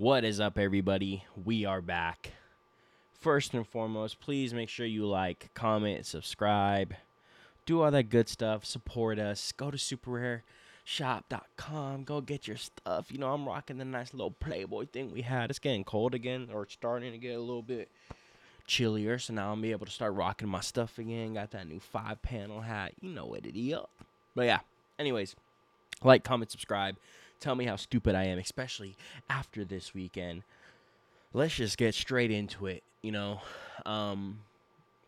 What is up, everybody? We are back. First and foremost, please make sure you like, comment, subscribe, do all that good stuff. Support us. Go to superrareshop.com. Go get your stuff. You know, I'm rocking the nice little Playboy thing we had. It's getting cold again, or it's starting to get a little bit chillier. So now I'm be able to start rocking my stuff again. Got that new five panel hat. You know what it is. But yeah, anyways, like, comment, subscribe. Tell me how stupid I am, especially after this weekend. Let's just get straight into it. You know, um,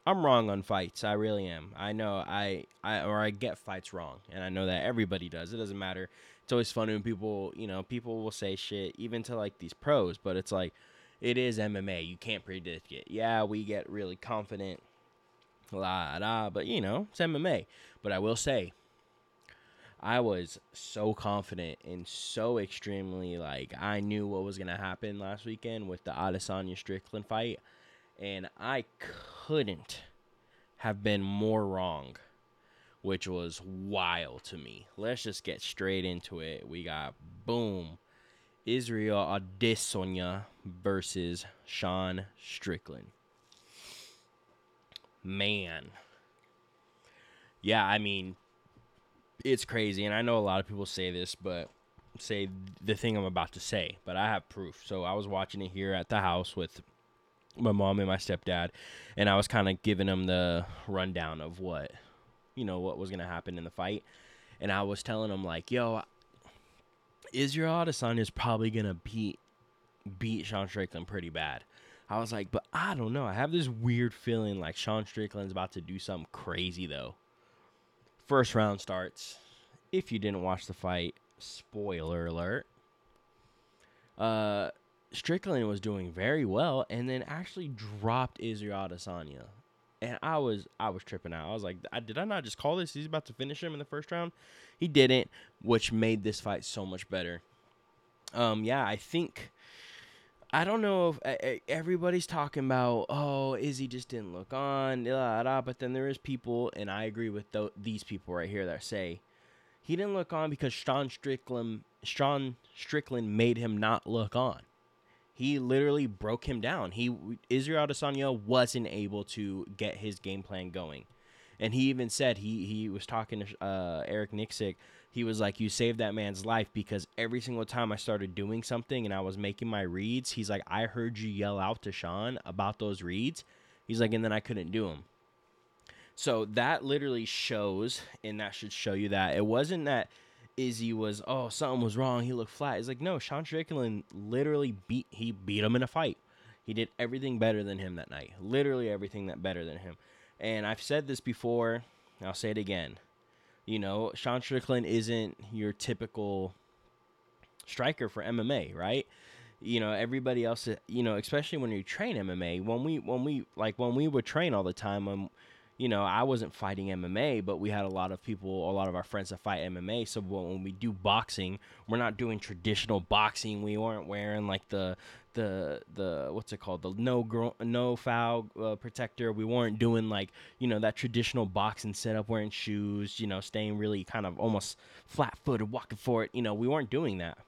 I'm wrong on fights. I really am. I know I, I or I get fights wrong, and I know that everybody does. It doesn't matter. It's always funny when people, you know, people will say shit even to like these pros, but it's like it is MMA. You can't predict it. Yeah, we get really confident, la da, but you know, it's MMA. But I will say, I was so confident and so extremely like I knew what was gonna happen last weekend with the Adesanya Strickland fight, and I couldn't have been more wrong, which was wild to me. Let's just get straight into it. We got boom, Israel Adesanya versus Sean Strickland. Man, yeah, I mean it's crazy, and I know a lot of people say this, but say the thing I'm about to say, but I have proof. So I was watching it here at the house with my mom and my stepdad, and I was kind of giving them the rundown of what, you know, what was gonna happen in the fight, and I was telling them like, yo, Israel Adesanya is probably gonna beat beat Sean Strickland pretty bad. I was like, but I don't know. I have this weird feeling like Sean Strickland's about to do something crazy though. First round starts. If you didn't watch the fight, spoiler alert. Uh, Strickland was doing very well, and then actually dropped Israel Adesanya, and I was I was tripping out. I was like, I, did I not just call this? He's about to finish him in the first round. He didn't, which made this fight so much better. Um, yeah, I think I don't know if uh, everybody's talking about, oh, Izzy just didn't look on, blah, blah, but then there is people, and I agree with th- these people right here that say he didn't look on because Sean Strickland, Sean Strickland made him not look on. He literally broke him down. He Israel Adesanya wasn't able to get his game plan going, and he even said he he was talking to uh, Eric Nicksick he was like, You saved that man's life because every single time I started doing something and I was making my reads, he's like, I heard you yell out to Sean about those reads. He's like, and then I couldn't do them. So that literally shows, and that should show you that it wasn't that Izzy was, oh, something was wrong. He looked flat. It's like, no, Sean Strickland literally beat, he beat him in a fight. He did everything better than him that night. Literally everything that better than him. And I've said this before, I'll say it again. You know, Sean Strickland isn't your typical striker for MMA, right? You know, everybody else, you know, especially when you train MMA, when we, when we, like, when we would train all the time, um, you know, I wasn't fighting MMA, but we had a lot of people, a lot of our friends that fight MMA. So when we do boxing, we're not doing traditional boxing. We weren't wearing like the the the what's it called the no gro- no foul uh, protector. We weren't doing like you know that traditional boxing setup, wearing shoes, you know, staying really kind of almost flat footed, walking for it. You know, we weren't doing that.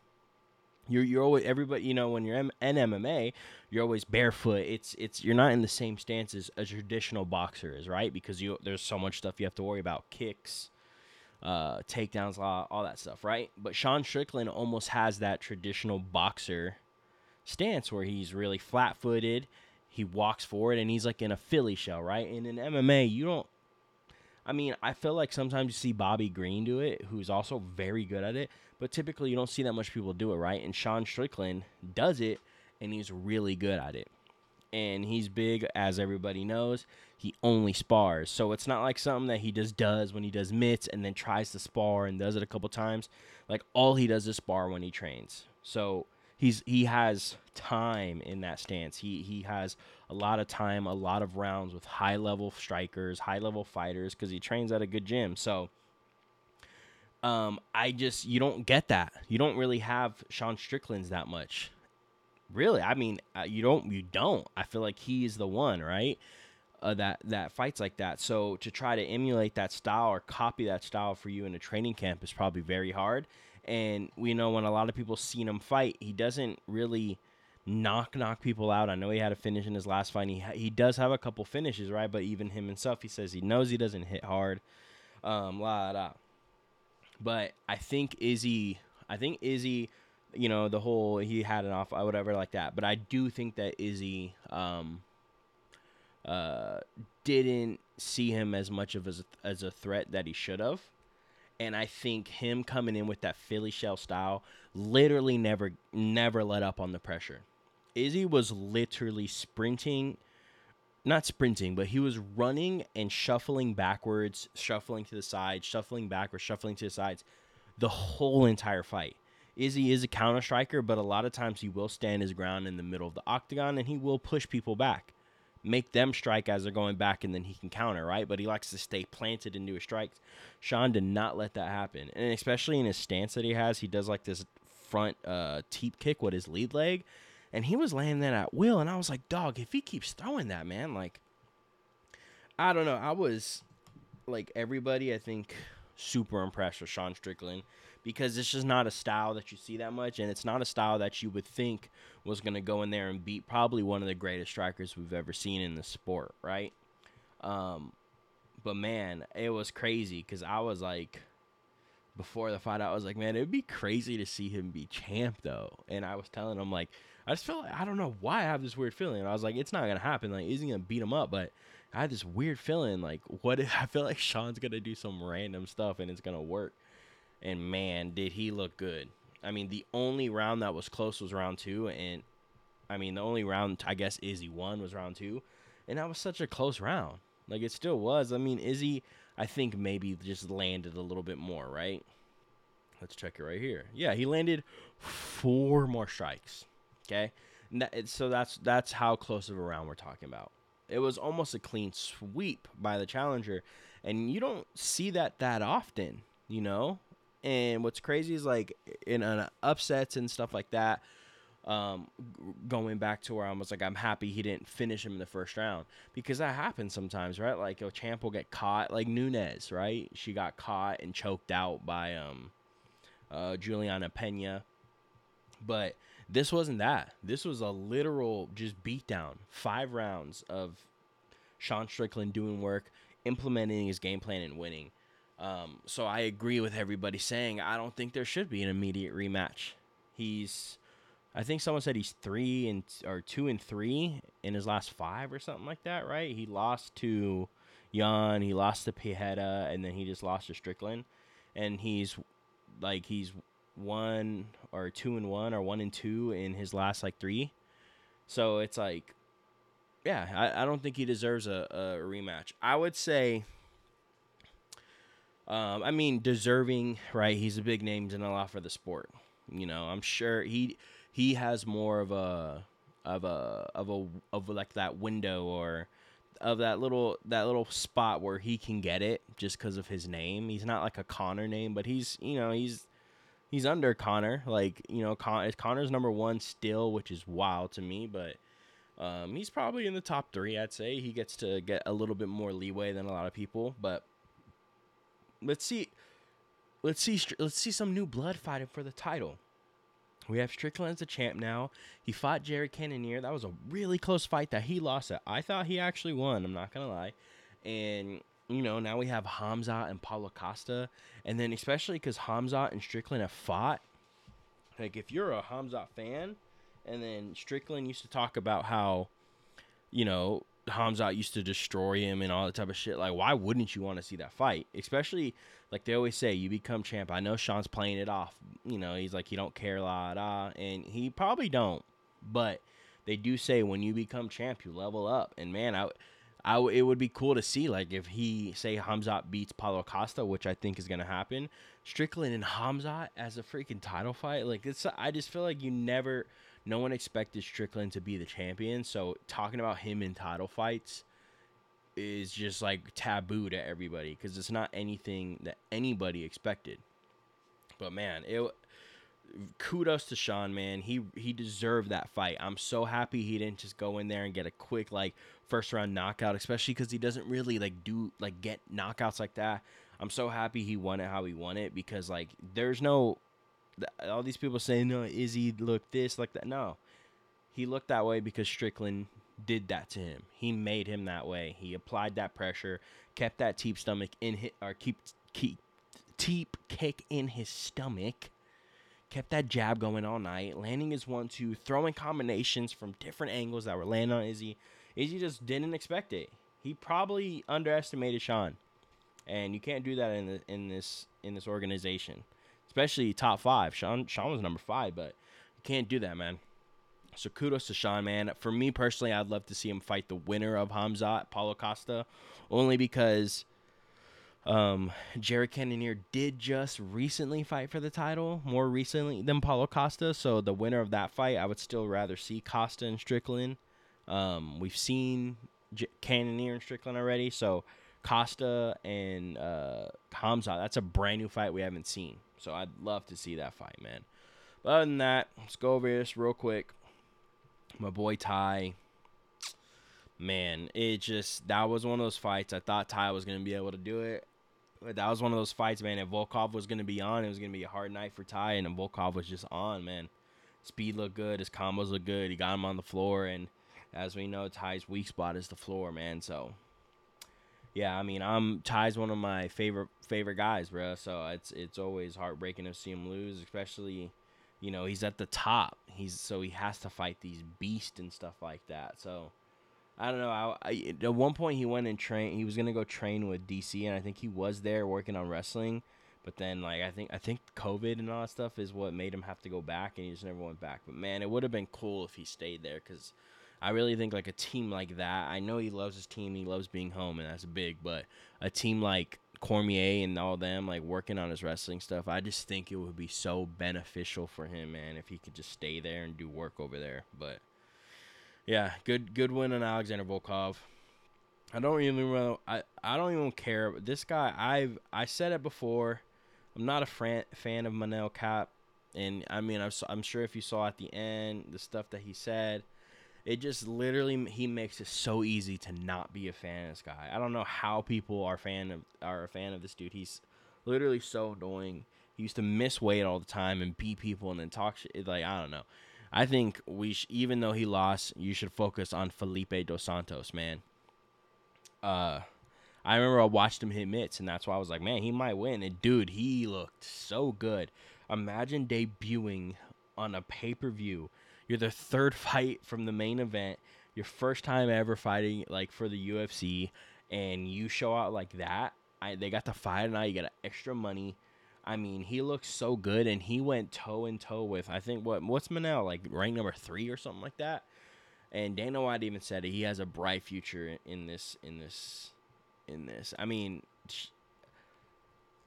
You're you're always everybody. You know, when you're in MMA, you're always barefoot. It's it's you're not in the same stance as a traditional boxer is, right? Because you there's so much stuff you have to worry about, kicks, uh, takedowns, all, all that stuff, right? But Sean Strickland almost has that traditional boxer stance where he's really flat-footed. He walks forward and he's like in a Philly shell, right? And in MMA, you don't. I mean, I feel like sometimes you see Bobby Green do it, who's also very good at it but typically you don't see that much people do it, right? And Sean Strickland does it, and he's really good at it. And he's big, as everybody knows. He only spars, so it's not like something that he just does when he does mitts and then tries to spar and does it a couple times. Like all he does is spar when he trains. So he's he has time in that stance. He he has a lot of time, a lot of rounds with high level strikers, high level fighters because he trains at a good gym. So um, I just you don't get that. You don't really have Sean Strickland's that much. Really, I mean, uh, you don't. You don't. I feel like he is the one, right? Uh, that that fights like that. So to try to emulate that style or copy that style for you in a training camp is probably very hard. And we know when a lot of people seen him fight, he doesn't really knock knock people out. I know he had a finish in his last fight. He he does have a couple finishes, right? But even him himself, he says he knows he doesn't hit hard. Um, la la. But I think Izzy, I think Izzy, you know, the whole he had an off, uh, whatever like that. But I do think that Izzy, um, uh, didn't see him as much of as as a threat that he should have. And I think him coming in with that Philly shell style literally never never let up on the pressure. Izzy was literally sprinting, not sprinting, but he was running and shuffling backwards, shuffling to the side, shuffling backwards, shuffling to the sides the whole entire fight. Izzy is a counter striker, but a lot of times he will stand his ground in the middle of the octagon and he will push people back make them strike as they're going back and then he can counter, right? But he likes to stay planted into his strikes. Sean did not let that happen. And especially in his stance that he has, he does like this front uh teep kick with his lead leg. And he was laying that at will. And I was like, dog, if he keeps throwing that, man, like I don't know. I was like everybody, I think, super impressed with Sean Strickland because it's just not a style that you see that much, and it's not a style that you would think was going to go in there and beat probably one of the greatest strikers we've ever seen in the sport, right? Um, but man, it was crazy because I was like, before the fight, I was like, man, it'd be crazy to see him be champ though. And I was telling him like, I just feel like I don't know why I have this weird feeling. And I was like, it's not gonna happen. Like, is he gonna beat him up? But I had this weird feeling like, what if I feel like Sean's gonna do some random stuff and it's gonna work and man, did he look good. I mean, the only round that was close was round two, and I mean, the only round I guess Izzy won was round two, and that was such a close round. Like it still was. I mean, Izzy, I think maybe just landed a little bit more, right? Let's check it right here. Yeah, he landed four more strikes. Okay, that, so that's that's how close of a round we're talking about. It was almost a clean sweep by the challenger, and you don't see that that often. You know, and what's crazy is like in uh, upsets and stuff like that. Um, going back to where I was like, I'm happy he didn't finish him in the first round because that happens sometimes, right? Like a champ will get caught, like Nunes, right? She got caught and choked out by um, uh, Juliana Pena, but this wasn't that. This was a literal just beatdown, five rounds of Sean Strickland doing work, implementing his game plan and winning. Um, so I agree with everybody saying I don't think there should be an immediate rematch. He's, I think someone said he's three and or two and three in his last five or something like that, right? He lost to Yan, he lost to Pereira, and then he just lost to Strickland, and he's like he's one or two and one or one and two in his last like three. So it's like, yeah, I, I don't think he deserves a, a rematch. I would say um, I mean, deserving, right? He's a big name and a lot for the sport. You know, I'm sure he he has more of a of a of a of like that window or of that little that little spot where he can get it just because of his name. He's not like a Conor name, but he's you know he's he's under Conor. Like you know, Con- Conor's number one still, which is wild to me, but. Um, he's probably in the top three, I'd say. He gets to get a little bit more leeway than a lot of people, but let's see let's see let's see some new blood fighting for the title. We have Strickland as the champ now. He fought Jerry Cannonier. That was a really close fight that he lost it. I thought he actually won, I'm not gonna lie. And you know, now we have Hamza and Paulo Costa. And then especially because Hamza and Strickland have fought. Like if you're a Hamza fan, and then Strickland used to talk about how, you know, Hamzat used to destroy him and all that type of shit. Like, why wouldn't you want to see that fight? Especially like they always say, you become champ. I know Sean's playing it off. You know, he's like he don't care la da, and he probably don't. But they do say when you become champ, you level up. And man, I, I it would be cool to see like if he say Hamzat beats Paulo Costa, which I think is gonna happen. Strickland and Hamzat as a freaking title fight, like it's. I just feel like you never no one expected Strickland to be the champion. So talking about him in title fights is just like taboo to everybody because it's not anything that anybody expected. But man, it kudos to Sean, man. He he deserved that fight. I'm so happy he didn't just go in there and get a quick like first round knockout, especially because he doesn't really like do like get knockouts like that. I'm so happy he won it how he won it because like there's no all these people saying no Izzy look this like that no he looked that way because Strickland did that to him. He made him that way. He applied that pressure, kept that teep stomach in his, or keep keep teep kick in his stomach, kept that jab going all night, landing his one two, throwing combinations from different angles that were landing on Izzy. Izzy just didn't expect it. He probably underestimated Sean, and you can't do that in the, in this in this organization, especially top five. Sean Sean was number five, but you can't do that, man. So kudos to Sean, man. For me personally, I'd love to see him fight the winner of Hamzat, Paulo Costa, only because um, Jared Cannonier did just recently fight for the title, more recently than Paulo Costa. So the winner of that fight, I would still rather see Costa and Strickland. Um, we've seen J- Cannonier and Strickland already, so Costa and uh, Hamzat, that's a brand new fight we haven't seen. So I'd love to see that fight, man. But other than that, let's go over this real quick my boy Tai. Man, it just that was one of those fights. I thought Tai was gonna be able to do it. But that was one of those fights, man. If Volkov was gonna be on, it was gonna be a hard night for Tai, and Volkov was just on, man. Speed looked good, his combos looked good. He got him on the floor, and as we know, Tai's weak spot is the floor, man. So, yeah, I mean, I'm Tai's one of my favorite favorite guys, bro. So it's it's always heartbreaking to see him lose, especially you know he's at the top. He's so he has to fight these beasts and stuff like that. So i don't know. I, I, at one point he went and train he was gonna go train with dc and i think he was there working on wrestling. But then like i think i think covid and all that stuff is what made him have to go back and he just never went back. But man it would have been cool if he stayed there because i really think like a team like that i know he loves his team he loves being home and that's big but a team like Cormier and all them like working on his wrestling stuff. I just think it would be so beneficial for him, man, if he could just stay there and do work over there. But yeah, good good win on Alexander Volkov. I don't even know. I I don't even care. This guy, I've I said it before. I'm not a fan fan of Manel Kape, and I mean I'm I'm sure if you saw at the end the stuff that he said, it just literally he makes it so easy to not be a fan of this guy. I don't know how people are fan of are a fan of this dude. He's literally so annoying. He used to miss weight all the time and beat people and then talk shit. Like I don't know. I think we sh- even though he lost, you should focus on Felipe dos Santos, man. Uh, I remember I watched him hit mitts, and that's why I was like, man, he might win. And dude, he looked so good. Imagine debuting on a pay per view you're the third fight from the main event. Your first time ever fighting like for the UFC, and you show out like that. I, they got the fight and now. You got extra money. I mean, he looks so good, and he went toe and toe with I think what what's Manel like rank number three or something like that. And Dana White even said. He has a bright future in this in this in this. I mean,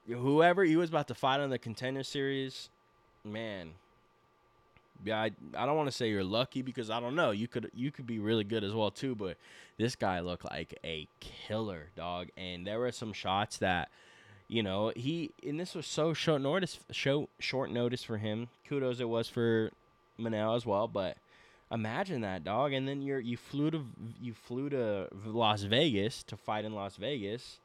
whoever he was about to fight on the contender series, man, I, I don't want to say you're lucky because I don't know. You could you could be really good as well too, but this guy looked like a killer dog, and there were some shots that, you know, he and this was so short notice, show short notice for him. Kudos it was for Manel as well, but imagine that dog, and then you're you flew to you flew to Las Vegas to fight in Las Vegas,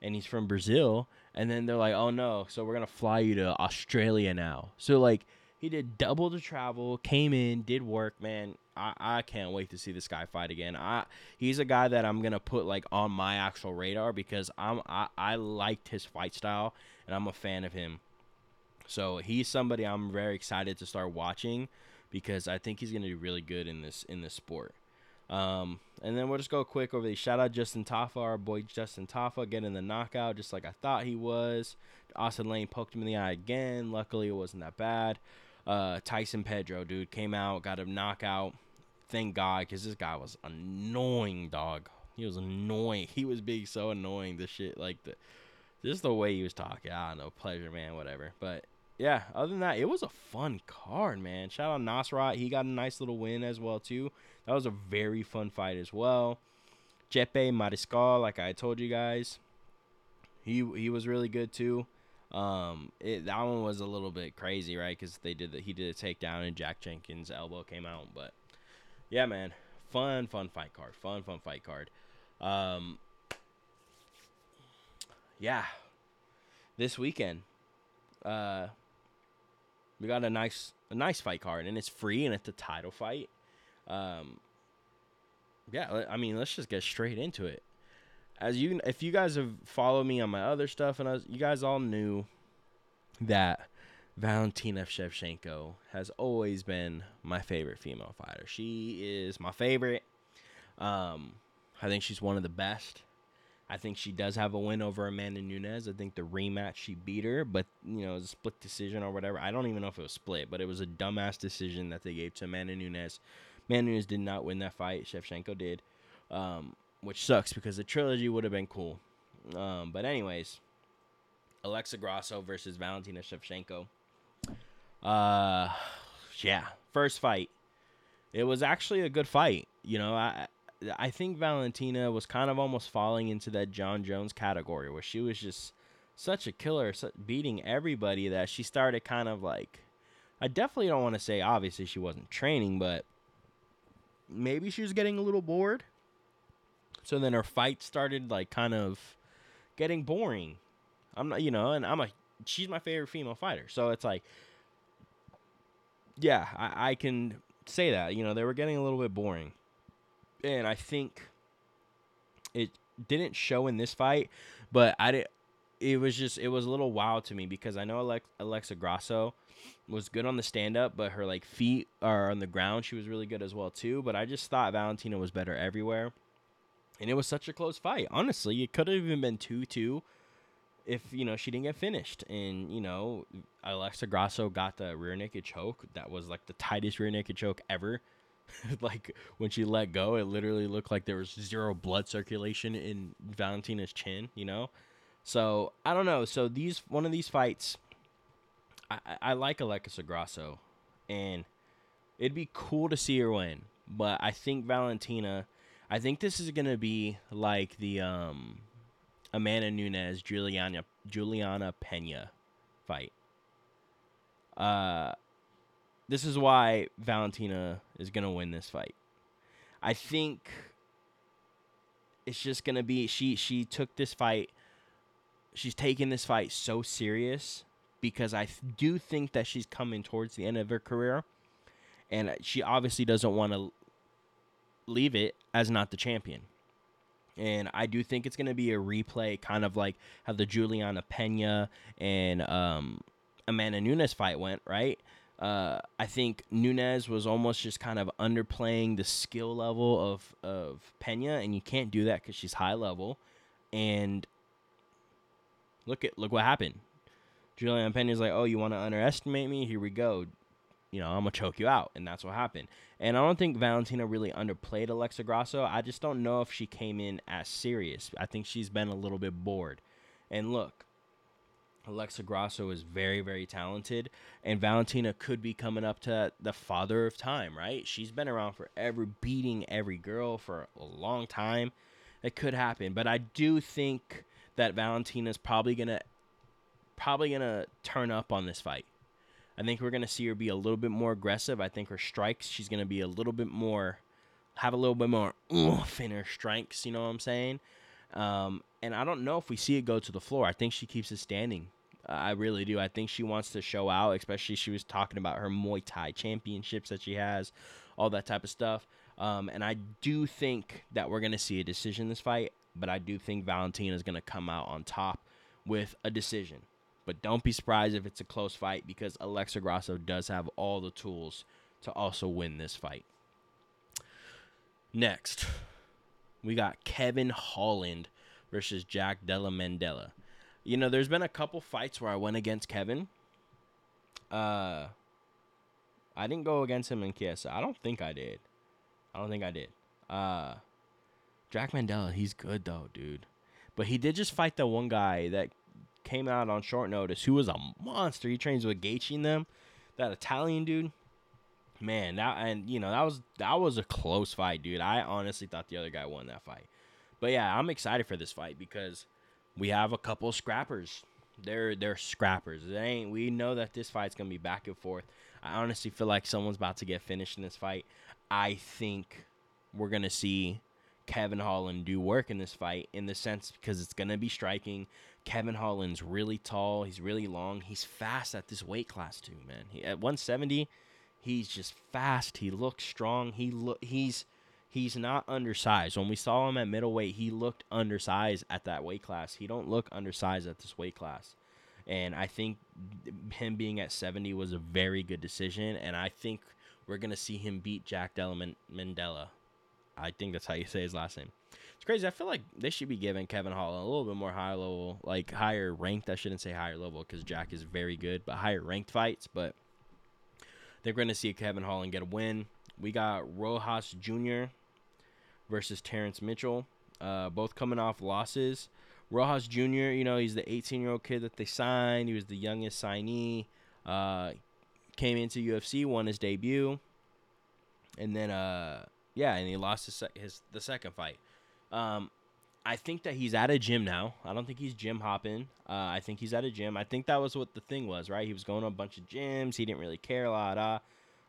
and he's from Brazil, and then they're like, oh no, so we're gonna fly you to Australia now. So like he did double the travel, came in, did work, man. I, I can't wait to see this guy fight again. I he's a guy that I'm gonna put like on my actual radar because I'm I, I liked his fight style and I'm a fan of him. So he's somebody I'm very excited to start watching because I think he's gonna be really good in this in this sport. Um, and then we'll just go quick over the shout out Justin Tafa, our boy Justin Tafa, getting the knockout just like I thought he was. Austen Lane poked him in the eye again. Luckily, it wasn't that bad. Uh, Tyson Pedro, dude, came out, got a knockout. Thank God, because this guy was annoying, dog. He was annoying. He was being so annoying. The shit, like the, just the way he was talking. I don't know, pleasure, man, whatever. But yeah, other than that, it was a fun card, man. Shout out Nasrat. He got a nice little win as well too. That was a very fun fight as well. Chepe Mariscal, like I told you guys, he he was really good too. Um, it, that one was a little bit crazy, right? Because they did that. He did a takedown, and Jack Jenkins' elbow came out. But yeah, man, fun, fun fight card. Fun, fun fight card. Um, yeah, this weekend, uh, we got a nice, a nice fight card, and it's free, and it's a title fight. Um, yeah, I mean, let's just get straight into it. As you, if you guys have followed me on my other stuff, and I was, you guys all knew that Valentina Shevchenko has always been my favorite female fighter. She is my favorite. Um, I think she's one of the best. I think she does have a win over Amanda Nunes. I think the rematch she beat her, but you know, it was a split decision or whatever. I don't even know if it was split, but it was a dumbass decision that they gave to Amanda Nunes. Amanda Nunes did not win that fight. Shevchenko did, um, which sucks because the trilogy would have been cool. Um, but anyways, Alexa Grasso versus Valentina Shevchenko. Uh, yeah, first fight. It was actually a good fight. You know, I I think Valentina was kind of almost falling into that Jon Jones category where she was just such a killer, beating everybody that she started kind of like. I definitely don't want to say obviously she wasn't training, but maybe she was getting a little bored. So then her fight started like kind of getting boring. I'm not, you know, and I'm a she's my favorite female fighter. So it's like yeah, I, I can say that. You know, they were getting a little bit boring and I think it didn't show in this fight, but I did. It was just it was a little wild to me because I know Alex, Alexa Grasso was good on the stand up, but her like feet are on the ground. She was really good as well too. But I just thought Valentina was better everywhere, and it was such a close fight. Honestly, it could have even been two two if you know she didn't get finished and you know alexa grasso got the rear naked choke that was like the tightest rear naked choke ever like when she let go, it literally looked like there was zero blood circulation in Valentina's chin. You know, so I don't know. So these one of these fights, I, I like Alexa Grasso, and it'd be cool to see her win. But I think Valentina, I think this is gonna be like the um, Amanda Nunes Juliana Juliana Pena fight. Uh, this is why Valentina is gonna win this fight. I think it's just gonna be she she took this fight. She's taking this fight so serious because I do think that she's coming towards the end of her career, and she obviously doesn't want to leave it as not the champion. And I do think it's going to be a replay, kind of like how the Juliana Pena and um, Amanda Nunes fight went, right? Uh, I think Nunes was almost just kind of underplaying the skill level of of Pena, and you can't do that because she's high level. And look at look what happened. Julian Pena's like, "Oh, you want to underestimate me? Here we go. You know, I'm gonna choke you out," and that's what happened. And I don't think Valentina really underplayed Alexa Grasso. I just don't know if she came in as serious. I think she's been a little bit bored. And look, Alexa Grasso is very, very talented, and Valentina could be coming up to the father of time, right? She's been around forever, beating every girl for a long time. It could happen, but I do think that Valentina's probably gonna, probably gonna turn up on this fight. I think we're gonna see her be a little bit more aggressive. I think her strikes, she's gonna be a little bit more, have a little bit more oomph in her strikes. You know what I'm saying? Um, and I don't know if we see it go to the floor. I think she keeps it standing. I really do. I think she wants to show out, especially she was talking about her Muay Thai championships that she has, all that type of stuff. Um, and I do think that we're going to see a decision this fight, but I do think Valentina is going to come out on top with a decision. But don't be surprised if it's a close fight because Alexa Grasso does have all the tools to also win this fight. Next, we got Kevin Holland versus Jack Della Mandela. You know, there's been a couple fights where I went against Kevin. Uh, I didn't go against him in KSI. I don't think I did. I don't think I did. Uh, Jack Mandela, he's good though, dude. But he did just fight the one guy that came out on short notice who was a monster. He trains with Gaethje and them. That Italian dude. Man, that and you know that was that was a close fight, dude. I honestly thought the other guy won that fight. But yeah, I'm excited for this fight because we have a couple scrappers. They're they're scrappers. It ain't we know that this fight's gonna be back and forth. I honestly feel like someone's about to get finished in this fight. I think we're gonna see Kevin Holland do work in this fight in the sense because it's gonna be striking. Kevin Holland's really tall. He's really long. He's fast at this weight class too, man. He, at 170, He's just fast. He looks strong. He look he's he's not undersized. When we saw him at middleweight, he looked undersized at that weight class. He don't look undersized at this weight class. And I think him being at 70 was a very good decision. And I think we're going to see him beat Jack Della Mandela. I think that's how you say his last name. It's crazy. I feel like they should be giving Kevin Holland a little bit more high level, like higher ranked. I shouldn't say higher level because Jack is very good, but higher ranked fights. But they're going to see Kevin Holland get a win. We got Rosas Jr. versus Terrence Mitchell, uh, both coming off losses. Rosas Jr., you know, he's the 18 year old kid that they signed. He was the youngest signee. Uh, came into UFC, won his debut, and then uh, yeah, and he lost his, his the second fight. Um, I think that he's at a gym now. I don't think he's gym hopping. Uh, I think he's at a gym. I think that was what the thing was, right? He was going to a bunch of gyms. He didn't really care a lot.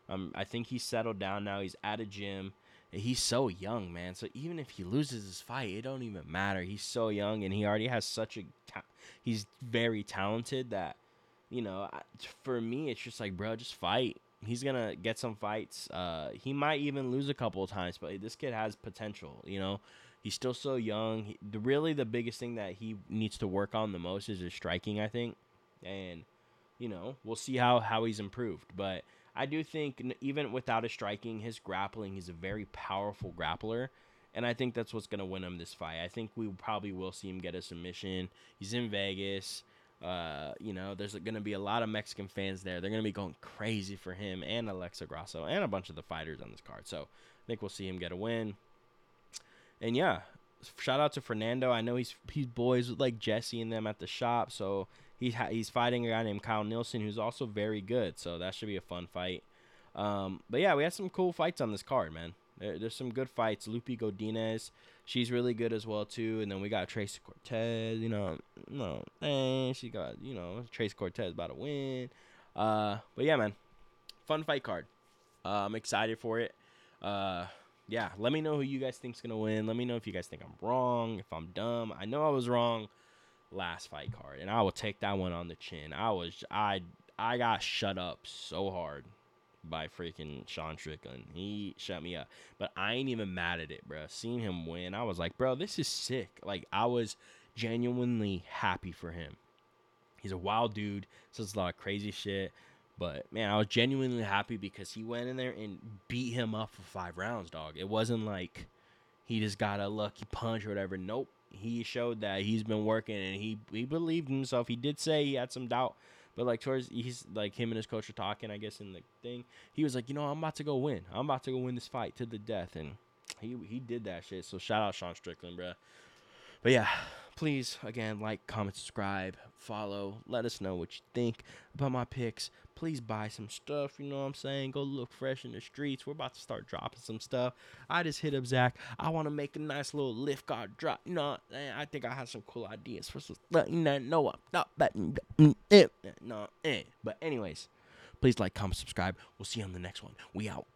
Um, I think he's settled down now. He's at a gym. He's so young, man. So even if he loses his fight, it don't even matter. He's so young, and he already has such a. Ta- he's very talented that, you know, for me, it's just like, bro, just fight. He's gonna get some fights. Uh, he might even lose a couple of times, but this kid has potential. You know, he's still so young. He, the, really, the biggest thing that he needs to work on the most is his striking, I think, and you know, we'll see how how he's improved, but I do think even without his striking, his grappling, he's a very powerful grappler. And I think that's what's going to win him this fight. I think we probably will see him get a submission. He's in Vegas. Uh, you know, there's going to be a lot of Mexican fans there. They're going to be going crazy for him and Alexa Grasso and a bunch of the fighters on this card. So I think we'll see him get a win. And yeah, shout out to Fernando. I know he's he's boys with like Jesse and them at the shop. So He's ha- he's fighting a guy named Kyle Nelson who's also very good. So that should be a fun fight. Um, but yeah, we had some cool fights on this card, man. There, there's some good fights. Loopy Godinez, she's really good as well too. And then we got Tracy Cortez. You know, no, eh, she got you know Tracy Cortez about to win. Uh, but yeah, man, fun fight card. Uh, I'm excited for it. Uh, yeah, let me know who you guys think's gonna win. Let me know if you guys think I'm wrong, if I'm dumb. I know I was wrong last fight card, and I will take that one on the chin. I was I I got shut up so hard by freaking Sean Strickland. He shut me up, but I ain't even mad at it, bro. Seeing him win, I was like, bro, this is sick. Like I was genuinely happy for him. He's a wild dude, says a lot of crazy shit. But man, I was genuinely happy because he went in there and beat him up for five rounds, dog. It wasn't like he just got a lucky punch or whatever. Nope he showed that he's been working and he he believed in himself. He did say he had some doubt, but like towards he's like him and his coach are talking, I guess in the thing. He was like, you know, I'm about to go win. I'm about to go win this fight to the death, and he he did that shit. So shout out Sean Strickland, bro. But yeah, please again like, comment, subscribe, follow. Let us know what you think about my picks. Please buy some stuff. You know what I'm saying? Go look fresh in the streets. We're about to start dropping some stuff. I just hit up Zach. I want to make a nice little lift guard drop. You know, I think I have some cool ideas for some. Know, I'm not betting. Mm, mm, mm, no, eh. But anyways, please like, comment, subscribe. We'll see you on the next one. We out.